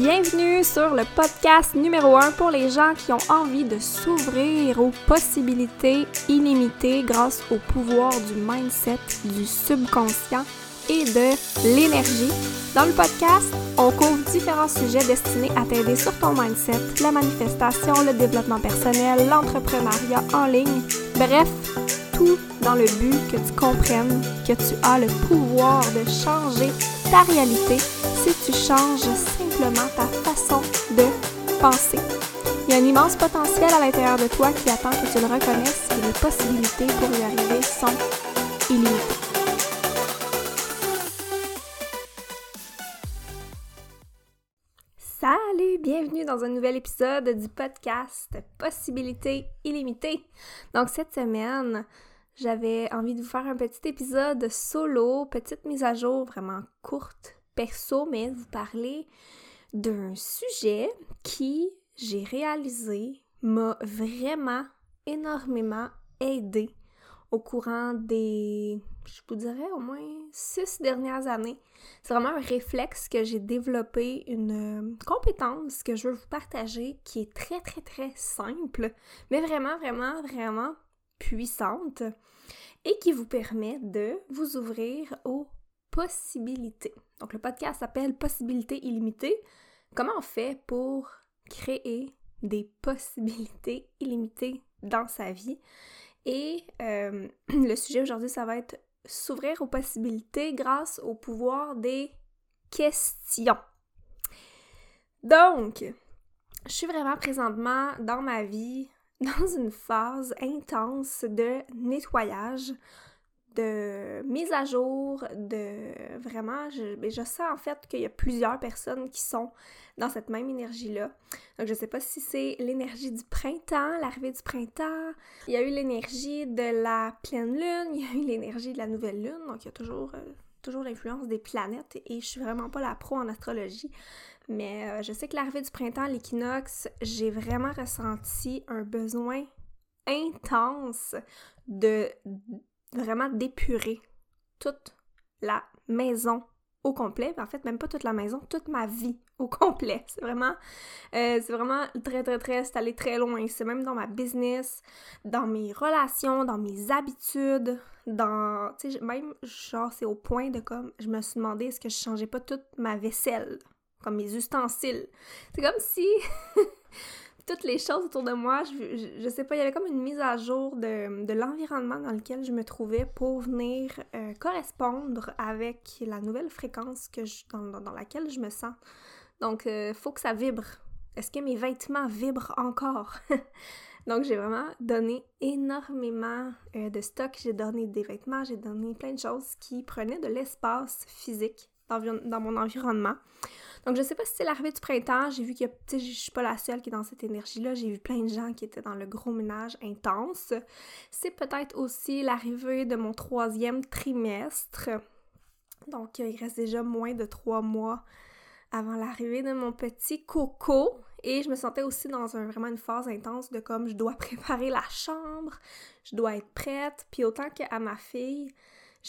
Bienvenue sur le podcast numéro 1 pour les gens qui ont envie de s'ouvrir aux possibilités illimitées grâce au pouvoir du mindset, du subconscient et de l'énergie. Dans le podcast, on couvre différents sujets destinés à t'aider sur ton mindset, la manifestation, le développement personnel, l'entrepreneuriat en ligne, bref, tout dans le but que tu comprennes que tu as le pouvoir de changer ta réalité si tu changes ta façon de penser. Il y a un immense potentiel à l'intérieur de toi qui attend que tu le reconnaisses et les possibilités pour y arriver sont illimitées. Salut, bienvenue dans un nouvel épisode du podcast Possibilités illimitées. Donc cette semaine, j'avais envie de vous faire un petit épisode solo, petite mise à jour vraiment courte, perso, mais vous parler d'un sujet qui, j'ai réalisé, m'a vraiment énormément aidé au courant des, je vous dirais, au moins six dernières années. C'est vraiment un réflexe que j'ai développé, une compétence que je veux vous partager qui est très, très, très simple, mais vraiment, vraiment, vraiment puissante et qui vous permet de vous ouvrir aux possibilités. Donc le podcast s'appelle Possibilités illimitées. Comment on fait pour créer des possibilités illimitées dans sa vie? Et euh, le sujet aujourd'hui, ça va être s'ouvrir aux possibilités grâce au pouvoir des questions. Donc, je suis vraiment présentement dans ma vie dans une phase intense de nettoyage, de mise à jour, de vraiment, je, ben, je sens en fait qu'il y a plusieurs personnes qui sont dans cette même énergie-là. Donc je sais pas si c'est l'énergie du printemps, l'arrivée du printemps, il y a eu l'énergie de la pleine lune, il y a eu l'énergie de la nouvelle lune, donc il y a toujours, euh, toujours l'influence des planètes et je suis vraiment pas la pro en astrologie, mais euh, je sais que l'arrivée du printemps, l'équinoxe, j'ai vraiment ressenti un besoin intense de vraiment d'épurer toute la maison au complet. En fait, même pas toute la maison, toute ma vie au complet. C'est vraiment, euh, c'est vraiment très, très, très, c'est allé très loin. C'est même dans ma business, dans mes relations, dans mes habitudes, dans, tu sais, même, genre, c'est au point de comme, je me suis demandé est-ce que je changeais pas toute ma vaisselle comme mes ustensiles. C'est comme si toutes les choses autour de moi, je, je, sais pas, il y avait comme une mise à jour de, de l'environnement dans lequel je me trouvais pour venir euh, correspondre avec la nouvelle fréquence que je, dans, dans laquelle je me sens. Donc, il euh, faut que ça vibre. Est-ce que mes vêtements vibrent encore? Donc, j'ai vraiment donné énormément euh, de stock. J'ai donné des vêtements, j'ai donné plein de choses qui prenaient de l'espace physique dans, dans mon environnement. Donc, je sais pas si c'est l'arrivée du printemps. J'ai vu que, tu sais, je suis pas la seule qui est dans cette énergie-là. J'ai vu plein de gens qui étaient dans le gros ménage intense. C'est peut-être aussi l'arrivée de mon troisième trimestre. Donc, il reste déjà moins de trois mois avant l'arrivée de mon petit coco. Et je me sentais aussi dans vraiment une phase intense de comme je dois préparer la chambre, je dois être prête. Puis autant qu'à ma fille,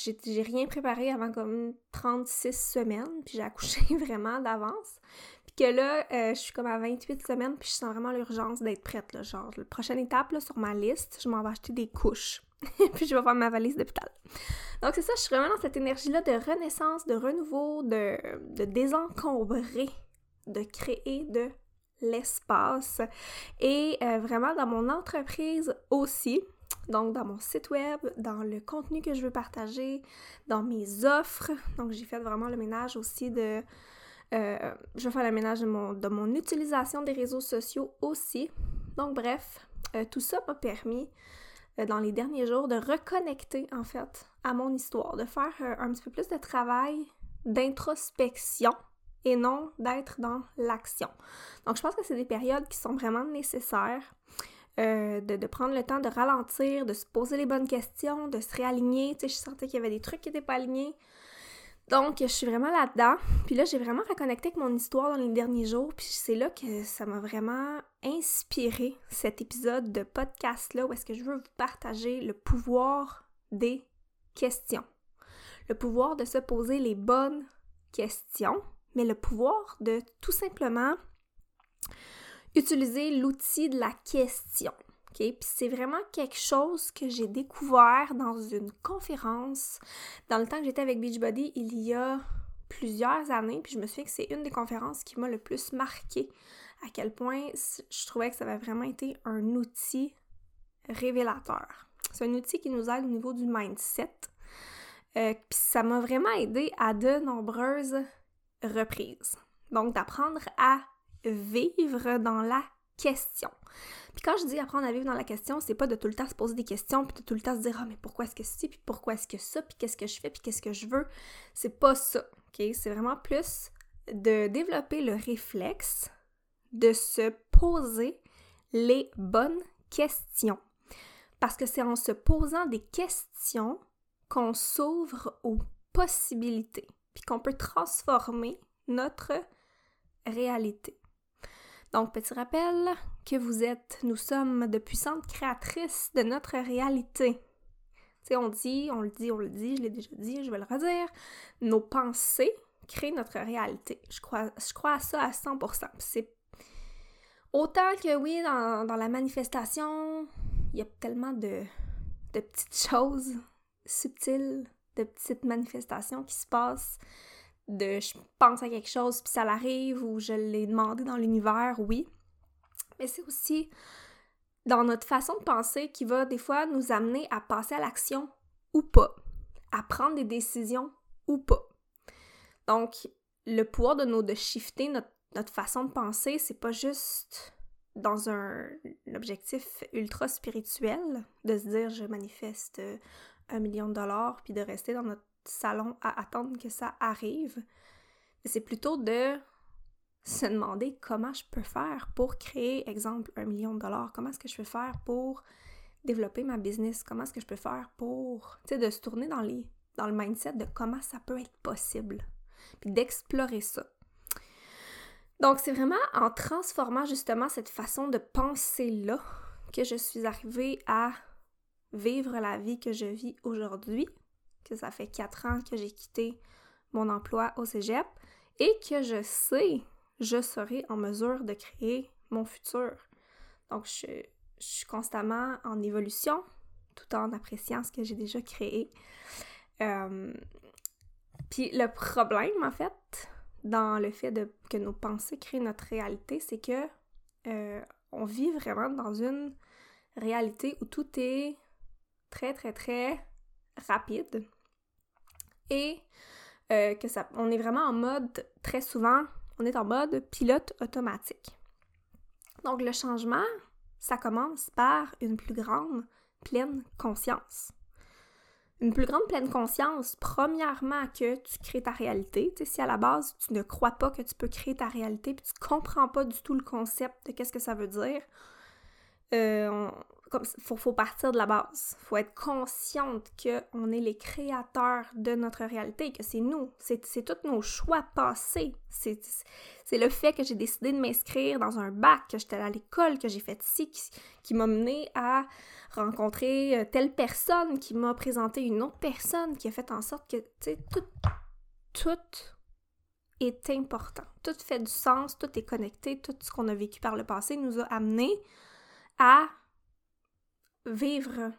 j'ai rien préparé avant comme 36 semaines, puis j'ai accouché vraiment d'avance. Puis que là, euh, je suis comme à 28 semaines, puis je sens vraiment l'urgence d'être prête, genre, la prochaine étape, sur ma liste, je m'en vais acheter des couches. puis je vais faire ma valise d'hôpital. Donc c'est ça, je suis vraiment dans cette énergie-là de renaissance, de renouveau, de, de désencombrer, de créer de l'espace. Et euh, vraiment dans mon entreprise aussi, donc, dans mon site web, dans le contenu que je veux partager, dans mes offres. Donc, j'ai fait vraiment le ménage aussi de... Euh, je vais faire le ménage de mon, de mon utilisation des réseaux sociaux aussi. Donc, bref, euh, tout ça m'a permis, euh, dans les derniers jours, de reconnecter, en fait, à mon histoire, de faire un petit peu plus de travail d'introspection et non d'être dans l'action. Donc, je pense que c'est des périodes qui sont vraiment nécessaires. Euh, de, prendre le temps de ralentir, de se poser les bonnes questions, de se réaligner. Tu sais, je sentais qu'il y avait des trucs qui n'étaient pas alignés. Donc, je suis vraiment là-dedans. Puis là, j'ai vraiment reconnecté avec mon histoire dans les derniers jours. Puis c'est là que ça m'a vraiment inspiré cet épisode de podcast-là où est-ce que je veux vous partager le pouvoir des questions. Le pouvoir de se poser les bonnes questions mais le pouvoir de tout simplement utiliser l'outil de la question. Puis c'est vraiment quelque chose que j'ai découvert dans une conférence dans le temps que j'étais avec Beachbody il y a plusieurs années, puis je me souviens que c'est une des conférences qui m'a le plus marqué à quel point je trouvais que ça avait vraiment été un outil révélateur. C'est un outil qui nous aide au niveau du mindset. Euh, puis ça m'a vraiment aidé à de nombreuses reprises. Donc d'apprendre à vivre dans la question. Puis quand je dis apprendre à vivre dans la question, c'est pas de tout le temps se poser des questions, puis de tout le temps se dire ah mais pourquoi est-ce que c'est, puis pourquoi est-ce que ça, puis qu'est-ce que je fais, puis qu'est-ce que je veux. C'est pas ça, ok? C'est vraiment plus de développer le réflexe de se poser les bonnes questions. Parce que c'est en se posant des questions qu'on s'ouvre aux possibilités, puis qu'on peut transformer notre réalité. Donc, petit rappel que vous êtes, nous sommes de puissantes créatrices de notre réalité. Tu sais, on dit, on le dit, on le dit, je l'ai déjà dit, je vais le redire, nos pensées créent notre réalité. Je crois, je crois à ça à 100%. C'est autant que oui, dans, la manifestation, il y a tellement de petites choses subtiles, de petites manifestations qui se passent de je pense à quelque chose puis ça l'arrive ou je l'ai demandé dans l'univers, oui. Mais c'est aussi dans notre façon de penser qui va des fois nous amener à passer à l'action ou pas, à prendre des décisions ou pas. Donc, le pouvoir de nous de shifter notre, notre façon de penser, c'est pas juste dans un, objectif ultra spirituel, de se dire je manifeste un million de dollars, puis de rester dans notre salon à attendre que ça arrive. C'est plutôt de se demander comment je peux faire pour créer, exemple, un million de dollars. Comment est-ce que je peux faire pour développer ma business? Comment est-ce que je peux faire pour, tu sais, de se tourner dans, les, dans le mindset de comment ça peut être possible. Puis d'explorer ça. Donc, c'est vraiment en transformant justement cette façon de penser-là que je suis arrivée à vivre la vie que je vis aujourd'hui que ça fait quatre ans que j'ai quitté mon emploi au cégep et que je sais, je serai en mesure de créer mon futur. Donc, je, suis constamment en évolution tout en appréciant ce que j'ai déjà créé. Euh, puis le problème, en fait, dans le fait de, que nos pensées créent notre réalité, c'est que euh, on vit vraiment dans une réalité où tout est très, très, très rapide et euh, que ça, on est vraiment en mode, très souvent, on est en mode pilote automatique. Donc le changement, ça commence par une plus grande pleine conscience. Une plus grande pleine conscience, premièrement, que tu crées ta réalité. Si à la base, tu ne crois pas que tu peux créer ta réalité, puis tu comprends pas du tout le concept de qu'est-ce que ça veut dire, euh, comme faut, partir de la base. Faut être consciente qu'on est les créateurs de notre réalité, que c'est nous, c'est tous nos choix passés. C'est le fait que j'ai décidé de m'inscrire dans un bac, que j'étais à l'école, que j'ai fait ici, qui, m'a mené à rencontrer euh, telle personne, qui m'a présenté une autre personne, qui a fait en sorte que, tout, tout est important. Tout fait du sens, tout est connecté, tout ce qu'on a vécu par le passé nous a amené à vivre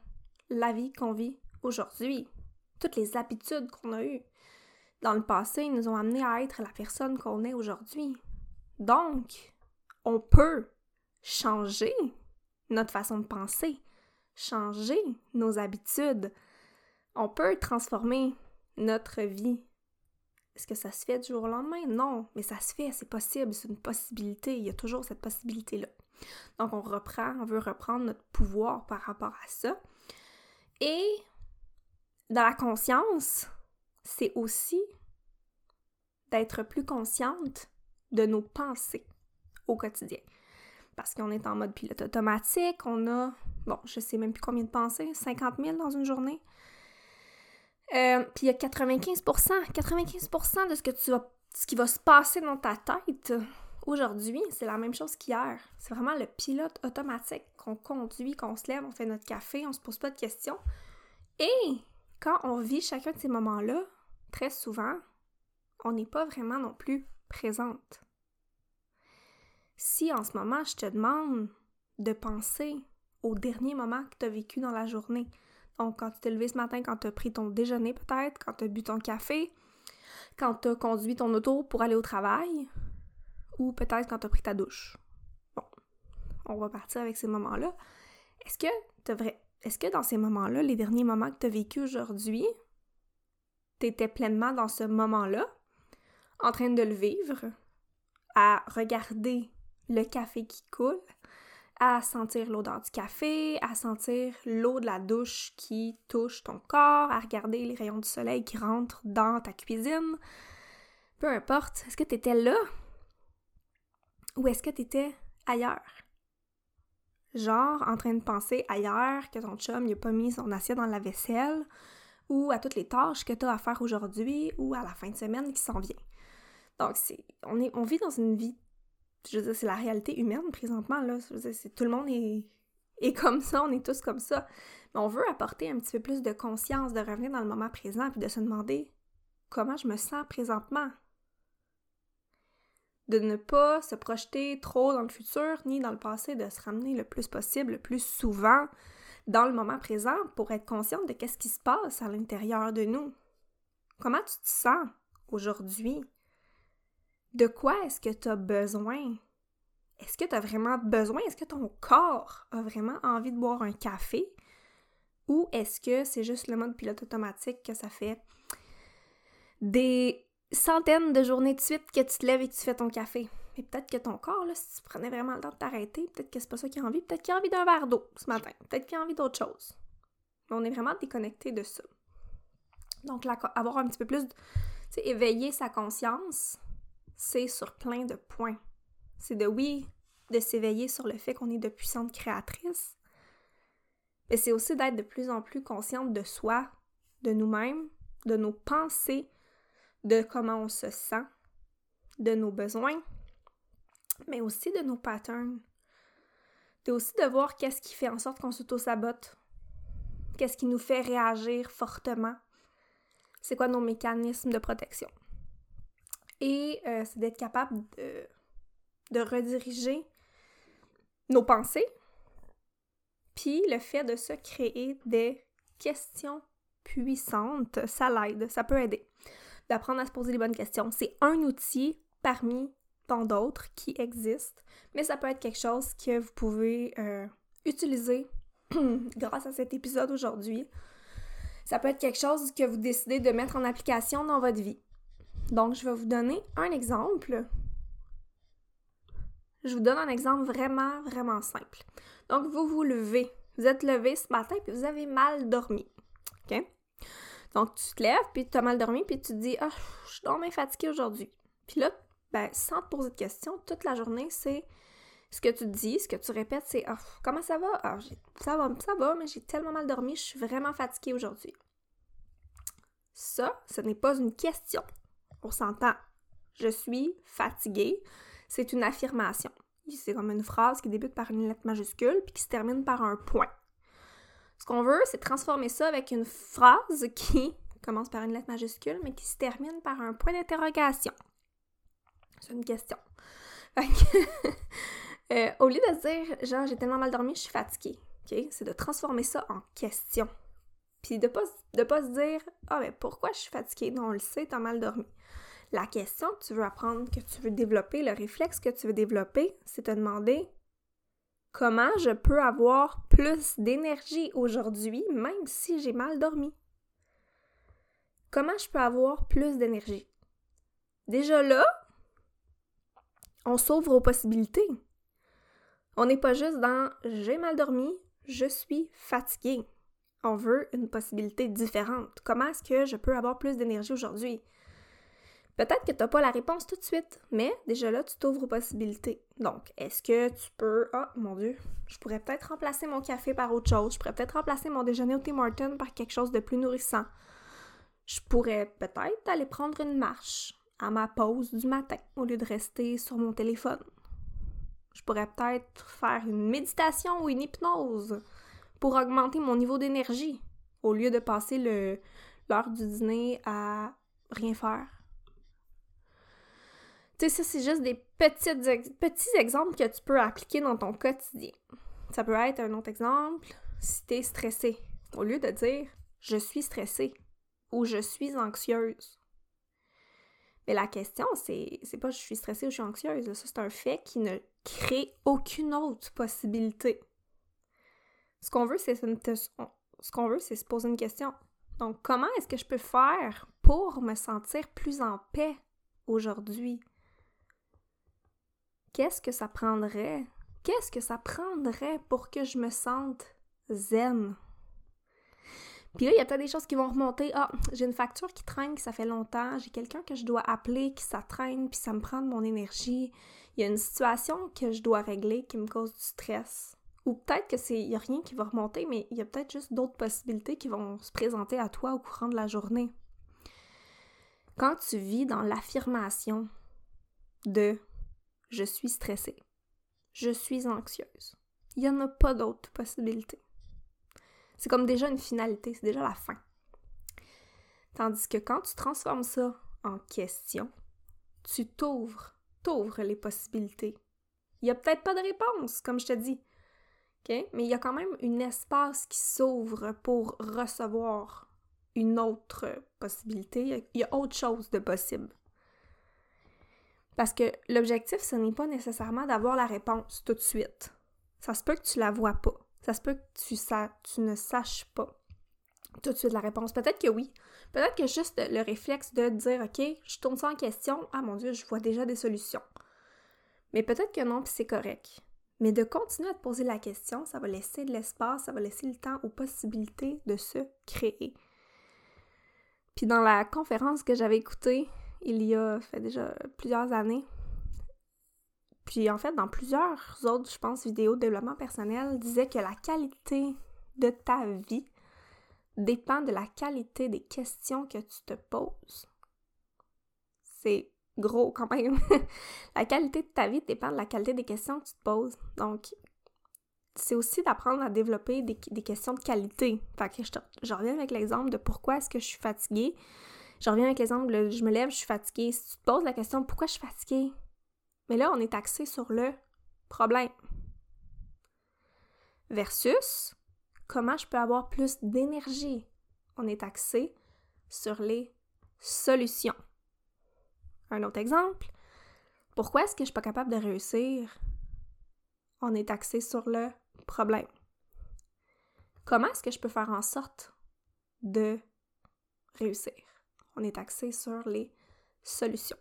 la vie qu'on vit aujourd'hui. Toutes les habitudes qu'on a eues dans le passé nous ont amené à être la personne qu'on est aujourd'hui. Donc, on peut changer notre façon de penser, changer nos habitudes. On peut transformer notre vie. Est-ce que ça se fait du jour au lendemain? Non, mais ça se fait, c'est possible, c'est une possibilité, il y a toujours cette possibilité-là. Donc, on reprend, on veut reprendre notre pouvoir par rapport à ça. Et dans la conscience, c'est aussi d'être plus consciente de nos pensées au quotidien. Parce qu'on est en mode pilote automatique, on a, bon, je sais même plus combien de pensées, 50 000 dans une journée. Euh, puis il y a 95% 95% de ce, que tu vas, ce qui va se passer dans ta tête Aujourd'hui, c'est la même chose qu'hier. C'est vraiment le pilote automatique qu'on conduit, qu'on se lève, on fait notre café, on se pose pas de questions. Et quand on vit chacun de ces moments-là, très souvent, on n'est pas vraiment non plus présente. Si en ce moment je te demande de penser au dernier moment que tu as vécu dans la journée, donc quand tu t'es levé ce matin, quand tu as pris ton déjeuner peut-être, quand tu as bu ton café, quand tu as conduit ton auto pour aller au travail, ou peut-être quand tu as pris ta douche. Bon, on va partir avec ces moments-là. Est-ce que, vrai... Est-ce que dans ces moments-là, les derniers moments que tu as vécu aujourd'hui, tu étais pleinement dans ce moment-là, en train de le vivre, à regarder le café qui coule, à sentir l'odeur du café, à sentir l'eau de la douche qui touche ton corps, à regarder les rayons du soleil qui rentrent dans ta cuisine? Peu importe, est-ce que tu étais là ou est-ce que tu étais ailleurs? Genre en train de penser ailleurs que ton chum n'a pas mis son assiette dans la vaisselle ou à toutes les tâches que tu as à faire aujourd'hui ou à la fin de semaine qui s'en vient. Donc, c'est, on, est, on vit dans une vie, je veux dire, c'est la réalité humaine présentement, là. Tout le monde est, est comme ça, on est tous comme ça. Mais on veut apporter un petit peu plus de conscience, de revenir dans le moment présent, puis de se demander comment je me sens présentement. De ne pas se projeter trop dans le futur ni dans le passé, de se ramener le plus possible, le plus souvent dans le moment présent pour être consciente de qu'est-ce qui se passe à l'intérieur de nous. Comment tu te sens aujourd'hui? De quoi est-ce que tu as besoin? Est-ce que tu as vraiment besoin? Est-ce que ton corps a vraiment envie de boire un café? Ou est-ce que c'est juste le mode pilote automatique que ça fait des centaines de journées de suite que tu te lèves et que tu fais ton café? Mais peut-être que ton corps, là, si tu prenais vraiment le temps de t'arrêter, peut-être que c'est pas ça qu'il a envie. Peut-être qu'il a envie d'un verre d'eau ce matin. Peut-être qu'il a envie d'autre chose. Mais on est vraiment déconnecté de ça. Donc, avoir un petit peu plus, tu éveiller sa conscience, c'est sur plein de points. C'est de oui, de s'éveiller sur le fait qu'on est de puissantes créatrices, mais c'est aussi d'être de plus en plus consciente de soi, de nous-mêmes, de nos pensées, de comment on se sent, de nos besoins, mais aussi de nos patterns. De aussi de voir qu'est-ce qui fait en sorte qu'on s'auto-sabote. Qu'est-ce qui nous fait réagir fortement. C'est quoi nos mécanismes de protection. Et euh, c'est d'être capable de, de rediriger nos pensées. Puis le fait de se créer des questions puissantes, ça l'aide, ça peut aider. D'apprendre à se poser les bonnes questions. C'est un outil parmi d'autres qui existent, mais ça peut être quelque chose que vous pouvez euh, utiliser grâce à cet épisode aujourd'hui. Ça peut être quelque chose que vous décidez de mettre en application dans votre vie. Donc, je vais vous donner un exemple. Je vous donne un exemple vraiment, vraiment simple. Donc, vous vous levez. Vous êtes levé ce matin puis vous avez mal dormi. Donc, tu te lèves puis tu as mal dormi puis tu te dis Ah, je suis dormi fatiguée aujourd'hui. Puis là, ben, sans te poser de questions, toute la journée, c'est ce que tu dis, ce que tu répètes, c'est oh, comment ça va? Ah, ça va, ça va, mais j'ai tellement mal dormi, je suis vraiment fatiguée aujourd'hui. Ça, ce n'est pas une question. On s'entend. Je suis fatiguée. C'est une affirmation. C'est comme une phrase qui débute par une lettre majuscule puis qui se termine par un point. Ce qu'on veut, c'est transformer ça avec une phrase qui commence par une lettre majuscule mais qui se termine par un point d'interrogation. C'est une question. euh, au lieu de dire, genre, j'ai tellement mal dormi, je suis fatiguée, OK? C'est de transformer ça en question. Puis de pas, de pas se dire, ah, mais pourquoi je suis fatiguée? Non, on le sait, t'as mal dormi. La question que tu veux apprendre, que tu veux développer, le réflexe que tu veux développer, c'est te demander comment je peux avoir plus d'énergie aujourd'hui, même si j'ai mal dormi? Comment je peux avoir plus d'énergie? Déjà là, on s'ouvre aux possibilités. On n'est pas juste dans j'ai mal dormi, je suis fatiguée. On veut une possibilité différente. Comment est-ce que je peux avoir plus d'énergie aujourd'hui? Peut-être que tu n'as pas la réponse tout de suite, mais déjà là, tu t'ouvres aux possibilités. Donc, est-ce que tu peux. oh, mon Dieu, je pourrais peut-être remplacer mon café par autre chose. Je pourrais peut-être remplacer mon déjeuner au Tim Hortons par quelque chose de plus nourrissant. Je pourrais peut-être aller prendre une marche à ma pause du matin au lieu de rester sur mon téléphone. Je pourrais peut-être faire une méditation ou une hypnose pour augmenter mon niveau d'énergie au lieu de passer l'heure du dîner à rien faire. Tu sais, ça, c'est juste des petits exemples que tu peux appliquer dans ton quotidien. Ça peut être un autre exemple, si t'es stressé. Au lieu de dire je suis stressée ou je suis anxieuse. Mais la question, c'est, pas je suis stressée ou je suis anxieuse. Ça, c'est un fait qui ne crée aucune autre possibilité. Ce qu'on veut, c'est se poser une question. Donc, comment est-ce que je peux faire pour me sentir plus en paix aujourd'hui? Qu'est-ce que ça prendrait? Qu'est-ce que ça prendrait pour que je me sente zen? Puis là, il y a peut-être des choses qui vont remonter. Ah, j'ai une facture qui traîne, qui ça fait longtemps. J'ai quelqu'un que je dois appeler, qui ça traîne, puis ça me prend de mon énergie. Il y a une situation que je dois régler qui me cause du stress. Ou peut-être que c'est, y a rien qui va remonter, mais il y a peut-être juste d'autres possibilités qui vont se présenter à toi au courant de la journée. Quand tu vis dans l'affirmation de je suis stressée, je suis anxieuse, il n'y en a pas d'autres possibilités. C'est comme déjà une finalité, c'est déjà la fin. Tandis que quand tu transformes ça en question, tu t'ouvres, t'ouvres les possibilités. Il n'y a peut-être pas de réponse, comme je te dis, mais il y a quand même un espace qui s'ouvre pour recevoir une autre possibilité. Il y a autre chose de possible. Parce que l'objectif, ce n'est pas nécessairement d'avoir la réponse tout de suite. Ça se peut que tu la vois pas. Ça se peut que tu, tu ne saches pas tout de suite la réponse. Peut-être que oui. Peut-être que juste le réflexe de dire OK, je tourne ça en question. Ah mon Dieu, je vois déjà des solutions. Mais peut-être que non, puis c'est correct. Mais de continuer à te poser la question, ça va laisser de l'espace, ça va laisser le temps aux possibilités de se créer. Puis dans la conférence que j'avais écoutée, il y a fait déjà plusieurs années, puis en fait, dans plusieurs autres, je pense, vidéos de développement personnel, disait que la qualité de ta vie dépend de la qualité des questions que tu te poses. C'est gros quand même. la qualité de ta vie dépend de la qualité des questions que tu te poses. Donc, c'est aussi d'apprendre à développer des, questions de qualité. Fait que je, reviens avec l'exemple de pourquoi est-ce que je suis fatiguée. Je reviens avec l'exemple je me lève, je suis fatiguée. Si tu te poses la question pourquoi je suis fatiguée, mais là, on est axé sur le problème. Versus comment je peux avoir plus d'énergie? On est axé sur les solutions. Un autre exemple. Pourquoi est-ce que je suis pas capable de réussir? On est axé sur le problème. Comment est-ce que je peux faire en sorte de réussir? On est axé sur les solutions.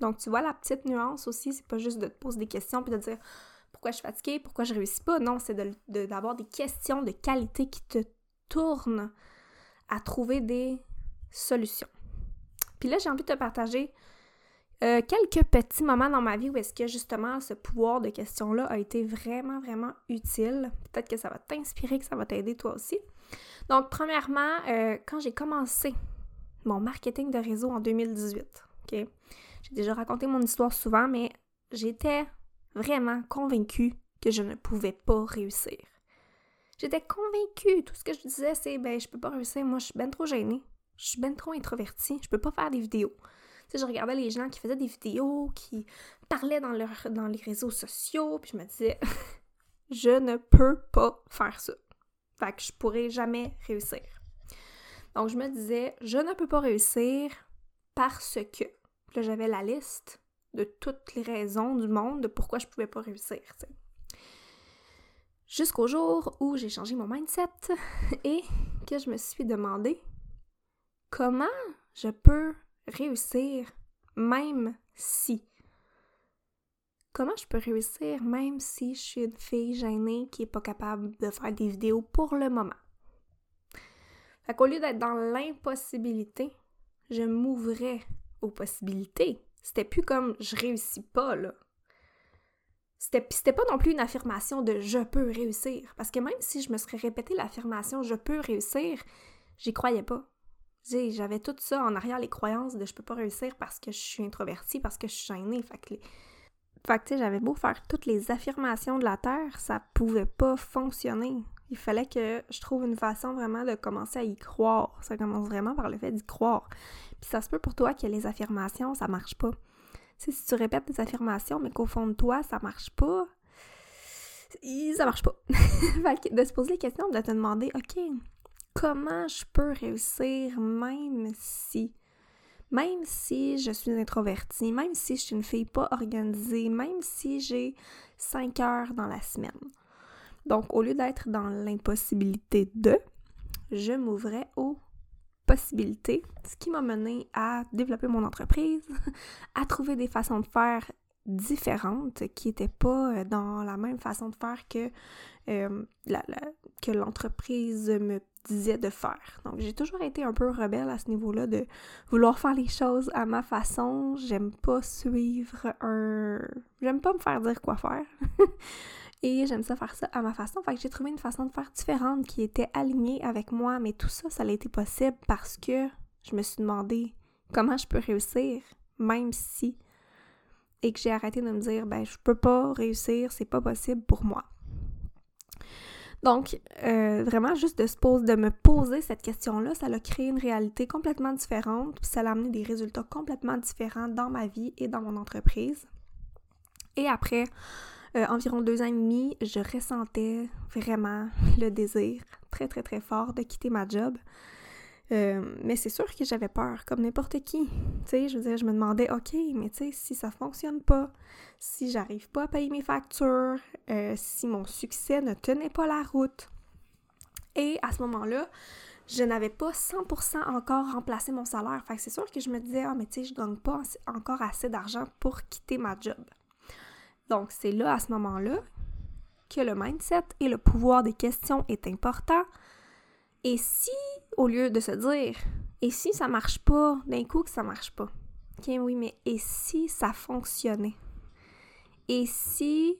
Donc, tu vois la petite nuance aussi, c'est pas juste de te poser des questions puis de dire pourquoi je suis fatiguée, pourquoi je réussis pas. Non, c'est d'avoir des questions de qualité qui te tournent à trouver des solutions. Puis là, j'ai envie de te partager euh, quelques petits moments dans ma vie où est-ce que justement ce pouvoir de questions-là a été vraiment, vraiment utile. Peut-être que ça va t'inspirer, que ça va t'aider toi aussi. Donc, premièrement, euh, quand j'ai commencé mon marketing de réseau en 2018, OK? J'ai déjà raconté mon histoire souvent, mais j'étais vraiment convaincue que je ne pouvais pas réussir. J'étais convaincue. Tout ce que je disais, c'est ben, je peux pas réussir. Moi, je suis ben trop gênée. Je suis ben trop introvertie. Je peux pas faire des vidéos. Tu je regardais les gens qui faisaient des vidéos, qui parlaient dans, dans les réseaux sociaux, puis je me disais, je ne peux pas faire ça. Fait que je pourrais jamais réussir. Donc, je me disais, je ne peux pas réussir parce que là, j'avais la liste de toutes les raisons du monde de pourquoi je pouvais pas réussir. Jusqu'au jour où j'ai changé mon mindset et que je me suis demandé comment je peux réussir même si. Comment je peux réussir même si je suis une fille gênée qui est pas capable de faire des vidéos pour le moment? Fait qu'au lieu d'être dans l'impossibilité, je m'ouvrais aux possibilités. C'était plus comme je réussis pas, là. C'était, pas non plus une affirmation de je peux réussir. Parce que même si je me serais répété l'affirmation je peux réussir, j'y croyais pas. J'avais tout ça en arrière, les croyances de je peux pas réussir parce que je suis introvertie, parce que je suis gênée. Fait que, fait que j'avais beau faire toutes les affirmations de la Terre, ça pouvait pas fonctionner. Il fallait que je trouve une façon vraiment de commencer à y croire. Ça commence vraiment par le fait d'y croire. Puis ça se peut pour toi que les affirmations, ça marche pas. si tu répètes des affirmations, mais qu'au fond de toi, ça marche pas, ça marche pas. de se poser les questions, de te demander, OK, comment je peux réussir même si, même si je suis introvertie, même si je suis une fille pas organisée, même si j'ai cinq heures dans la semaine? Donc, au lieu d'être dans l'impossibilité de, je m'ouvrais aux possibilités, ce qui m'a mené à développer mon entreprise, à trouver des façons de faire différentes qui n'étaient pas euh, dans la même façon de faire que, euh, que l'entreprise me disait de faire. Donc j'ai toujours été un peu rebelle à ce niveau-là de vouloir faire les choses à ma façon. J'aime pas suivre un... J'aime pas me faire dire quoi faire. Et j'aime ça faire ça à ma façon. Fait que j'ai trouvé une façon de faire différente qui était alignée avec moi. Mais tout ça, ça a été possible parce que je me suis demandé comment je peux réussir, même si et que j'ai arrêté de me dire ben je peux pas réussir, c'est pas possible pour moi. Donc, euh, vraiment, juste de, se pose, de me poser cette question-là, ça a créé une réalité complètement différente, puis ça a amené des résultats complètement différents dans ma vie et dans mon entreprise. Et après euh, environ deux ans et demi, je ressentais vraiment le désir très, très, très fort de quitter ma job. Euh, mais c'est sûr que j'avais peur, comme n'importe qui. Tu je je me demandais, OK, mais tu si ça fonctionne pas, si j'arrive pas à payer mes factures, euh, si mon succès ne tenait pas la route. Et à ce moment-là, je n'avais pas 100% encore remplacé mon salaire. Fait que c'est sûr que je me disais, ah, mais tu sais, je gagne pas encore assez d'argent pour quitter ma job. Donc, c'est là, à ce moment-là, que le mindset et le pouvoir des questions est important. Et si au lieu de se dire et si ça marche pas, d'un coup que ça marche pas. OK, oui, mais et si ça fonctionnait? Et si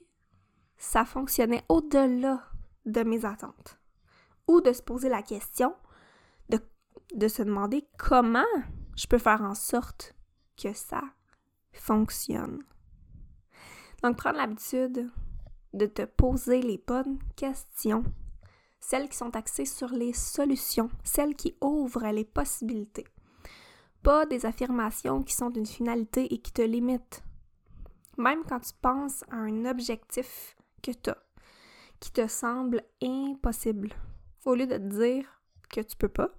ça fonctionnait au-delà de mes attentes? Ou de se poser la question de, de se demander comment je peux faire en sorte que ça fonctionne. Donc, prendre l'habitude de te poser les bonnes questions celles qui sont axées sur les solutions, celles qui ouvrent les possibilités. Pas des affirmations qui sont d'une finalité et qui te limitent. Même quand tu penses à un objectif que tu as, qui te semble impossible, au lieu de te dire que tu peux pas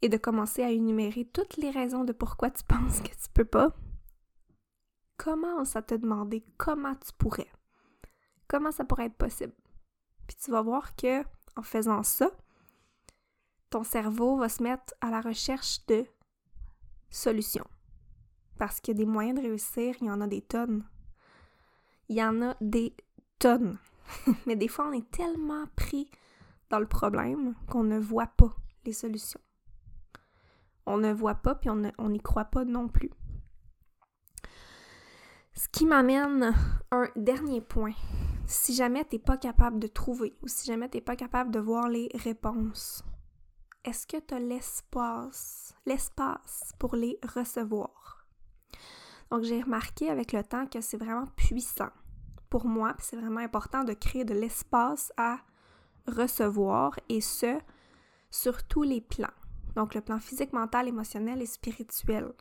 et de commencer à énumérer toutes les raisons de pourquoi tu penses que tu peux pas, commence à te demander comment tu pourrais? Comment ça pourrait être possible? Puis tu vas voir que en faisant ça, ton cerveau va se mettre à la recherche de solutions. Parce qu'il y a des moyens de réussir, il y en a des tonnes. Il y en a des tonnes. Mais des fois, on est tellement pris dans le problème qu'on ne voit pas les solutions. On ne voit pas, puis on n'y croit pas non plus. Ce qui m'amène un dernier point si jamais tu n'es pas capable de trouver ou si jamais tu n'es pas capable de voir les réponses, est-ce que tu as l'espace, l'espace pour les recevoir? Donc, j'ai remarqué avec le temps que c'est vraiment puissant pour moi, c'est vraiment important de créer de l'espace à recevoir et ce, sur tous les plans. Donc, le plan physique, mental, émotionnel et spirituel.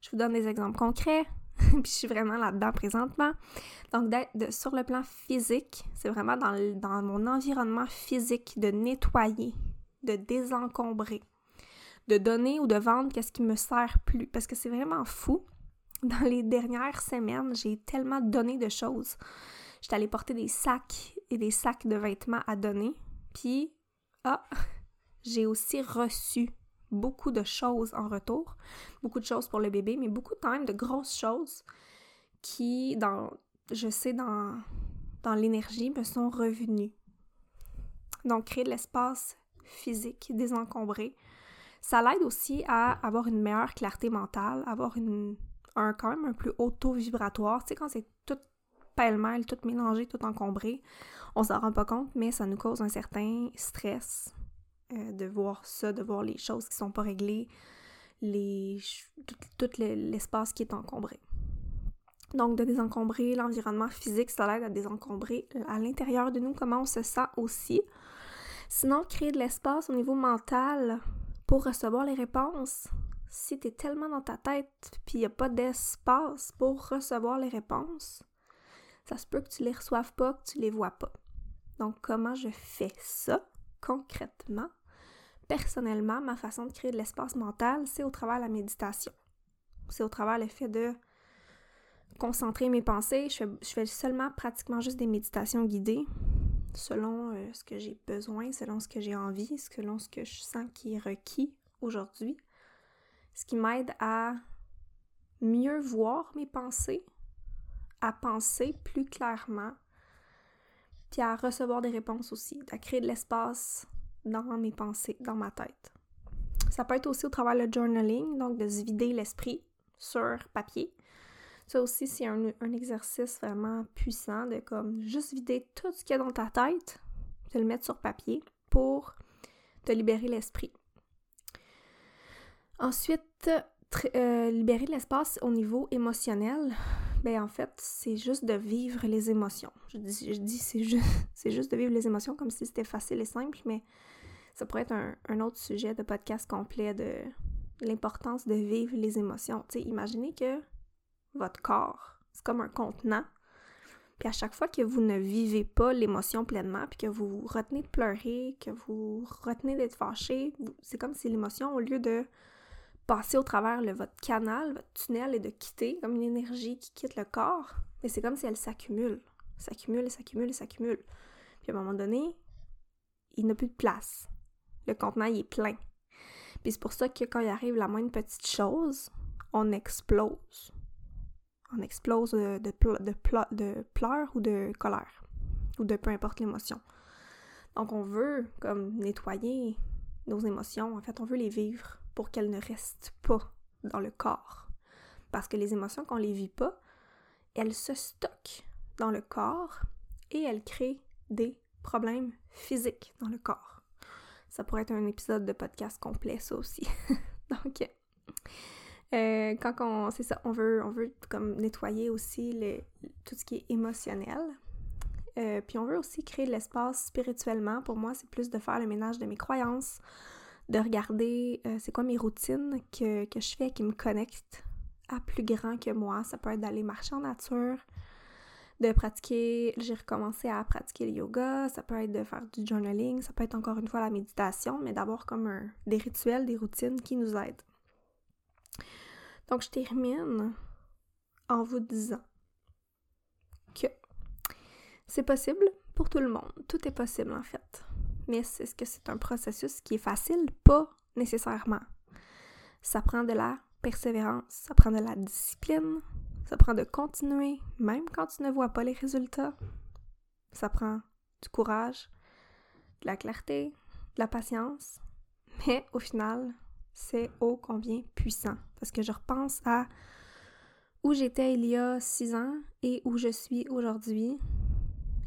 Je vous donne des exemples concrets. puis je suis vraiment là-dedans présentement. Donc, sur le plan physique, c'est vraiment dans, mon environnement physique de nettoyer, de désencombrer, de donner ou de vendre qu'est-ce qui me sert plus. Parce que c'est vraiment fou. Dans les dernières semaines, j'ai tellement donné de choses. J'étais allée porter des sacs et des sacs de vêtements à donner. Puis, ah, j'ai aussi reçu beaucoup de choses en retour, beaucoup de choses pour le bébé, mais beaucoup quand même de grosses choses qui, dans, je sais, dans, dans l'énergie, me sont revenues. Donc, créer de l'espace physique désencombré, ça l'aide aussi à avoir une meilleure clarté mentale, avoir une, un quand même un plus haut taux vibratoire. Tu sais, quand c'est tout pêle-mêle, tout mélangé, tout encombré, on s'en rend pas compte, mais ça nous cause un certain stress, euh, de voir ça, de voir les choses qui sont pas réglées, les, tout, l'espace qui est encombré. Donc, de désencombrer l'environnement physique, ça l'aide à désencombrer à l'intérieur de nous comment on se sent aussi. Sinon, créer de l'espace au niveau mental pour recevoir les réponses, si tu es tellement dans ta tête puis il n'y a pas d'espace pour recevoir les réponses, ça se peut que tu les reçoives pas, que tu les vois pas. Donc, comment je fais ça concrètement? Personnellement, ma façon de créer de l'espace mental, c'est au travers de la méditation. C'est au travers le fait de concentrer mes pensées. Je fais, seulement pratiquement juste des méditations guidées selon euh, ce que j'ai besoin, selon ce que j'ai envie, selon ce que je sens qui est requis aujourd'hui. Ce qui m'aide à mieux voir mes pensées, à penser plus clairement, puis à recevoir des réponses aussi, à créer de l'espace dans mes pensées, dans ma tête. Ça peut être aussi au travers le journaling, donc de se vider l'esprit sur papier. Ça aussi, c'est un, exercice vraiment puissant de comme juste vider tout ce qu'il y a dans ta tête, de le mettre sur papier pour te libérer l'esprit. Ensuite, euh, libérer l'espace au niveau émotionnel, ben en fait, c'est juste de vivre les émotions. Je dis, je dis c'est juste, c'est juste de vivre les émotions comme si c'était facile et simple, mais ça pourrait être un, autre sujet de podcast complet de l'importance de vivre les émotions. Tu sais, imaginez que votre corps, c'est comme un contenant. Puis à chaque fois que vous ne vivez pas l'émotion pleinement, puis que vous retenez de pleurer, que vous retenez d'être fâché, c'est comme si l'émotion, au lieu de passer au travers de votre canal, votre tunnel et de quitter, comme une énergie qui quitte le corps, mais c'est comme si elle s'accumule, s'accumule et s'accumule et s'accumule. Puis à un moment donné, il n'a plus de place. Le contenant, il est plein. Puis c'est pour ça que quand il arrive la moindre petite chose, on explose. On explose de, de, de pleurs ou de colère, ou de peu importe l'émotion. Donc on veut comme nettoyer nos émotions, en fait, on veut les vivre pour qu'elles ne restent pas dans le corps. Parce que les émotions, quand on les vit pas, elles se stockent dans le corps et elles créent des problèmes physiques dans le corps. Ça pourrait être un épisode de podcast complet, ça aussi. Donc, euh, quand on, c'est ça, on veut, on veut comme nettoyer aussi tout ce qui est émotionnel. Euh, puis on veut aussi créer de l'espace spirituellement. Pour moi, c'est plus de faire le ménage de mes croyances, de regarder euh, c'est quoi mes routines que, je fais qui me connectent à plus grand que moi. Ça peut être d'aller marcher en nature, de pratiquer, j'ai recommencé à pratiquer le yoga, ça peut être de faire du journaling, ça peut être encore une fois la méditation, mais d'avoir comme des rituels, des routines qui nous aident. Donc je termine en vous disant que c'est possible pour tout le monde. Tout est possible en fait mais est-ce que c'est un processus qui est facile? Pas nécessairement. Ça prend de la persévérance, ça prend de la discipline, ça prend de continuer, même quand tu ne vois pas les résultats. Ça prend du courage, de la clarté, de la patience, mais au final, c'est ô combien puissant. Parce que je repense à où j'étais il y a six ans et où je suis aujourd'hui,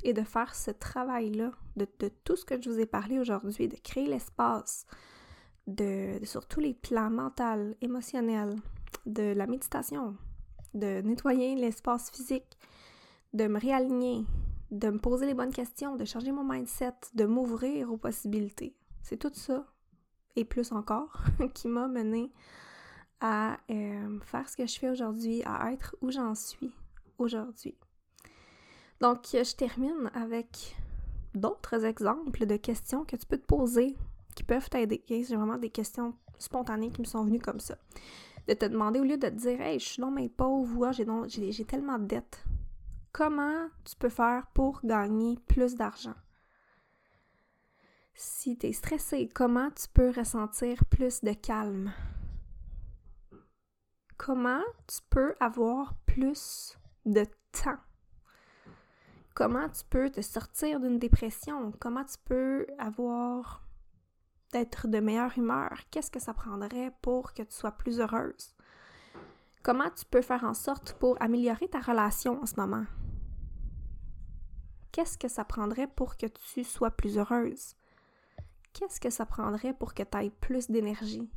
et de faire ce travail-là, de, tout ce que je vous ai parlé aujourd'hui, de créer l'espace, de, sur tous les plans mental, émotionnel, de la méditation, de nettoyer l'espace physique, de me réaligner, de me poser les bonnes questions, de changer mon mindset, de m'ouvrir aux possibilités. C'est tout ça, et plus encore, qui m'a mené à euh, faire ce que je fais aujourd'hui, à être où j'en suis aujourd'hui. Donc, je termine avec d'autres exemples de questions que tu peux te poser qui peuvent t'aider. C'est vraiment des questions spontanées qui me sont venues comme ça. De te demander, au lieu de te dire, hey, je suis non mais pauvre, ou j'ai tellement de dettes, comment tu peux faire pour gagner plus d'argent? Si tu es stressé, comment tu peux ressentir plus de calme? Comment tu peux avoir plus de temps? comment tu peux te sortir d'une dépression, comment tu peux avoir d'être de meilleure humeur, qu'est-ce que ça prendrait pour que tu sois plus heureuse? Comment tu peux faire en sorte pour améliorer ta relation en ce moment? Qu'est-ce que ça prendrait pour que tu sois plus heureuse? Qu'est-ce que ça prendrait pour que tu aies plus d'énergie?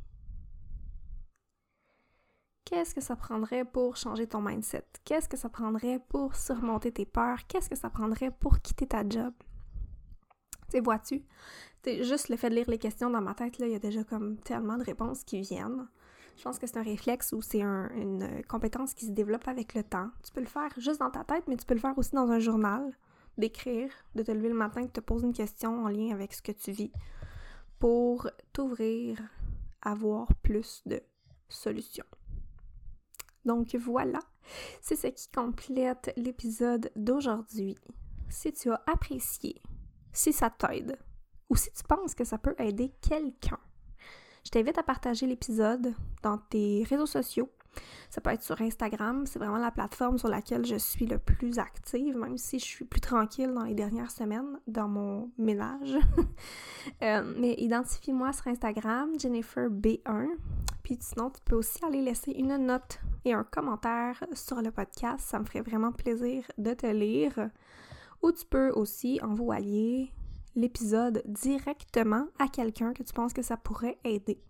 Qu'est-ce que ça prendrait pour changer ton mindset? Qu'est-ce que ça prendrait pour surmonter tes peurs? Qu'est-ce que ça prendrait pour quitter ta job? Tu vois-tu? Juste le fait de lire les questions dans ma tête, il y a déjà comme tellement de réponses qui viennent. Je pense que c'est un réflexe ou c'est une compétence qui se développe avec le temps. Tu peux le faire juste dans ta tête, mais tu peux le faire aussi dans un journal, d'écrire, de te lever le matin, de te poser une question en lien avec ce que tu vis pour t'ouvrir à plus de solutions. Donc voilà, c'est ce qui complète l'épisode d'aujourd'hui. Si tu as apprécié, si ça t'aide, ou si tu penses que ça peut aider quelqu'un, je t'invite à partager l'épisode dans tes réseaux sociaux. Ça peut être sur Instagram, c'est vraiment la plateforme sur laquelle je suis le plus active, même si je suis plus tranquille dans les dernières semaines dans mon ménage. Euh, mais identifie-moi sur Instagram, Jennifer B1. Puis sinon, tu peux aussi aller laisser une note et un commentaire sur le podcast. Ça me ferait vraiment plaisir de te lire. Ou tu peux aussi envoyer l'épisode directement à quelqu'un que tu penses que ça pourrait aider.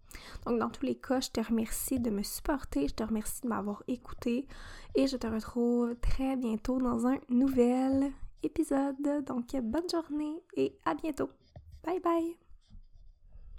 Donc, dans tous les cas, je te remercie de me supporter, je te remercie de m'avoir écouté et je te retrouve très bientôt dans un nouvel épisode. Donc, bonne journée et à bientôt. Bye bye!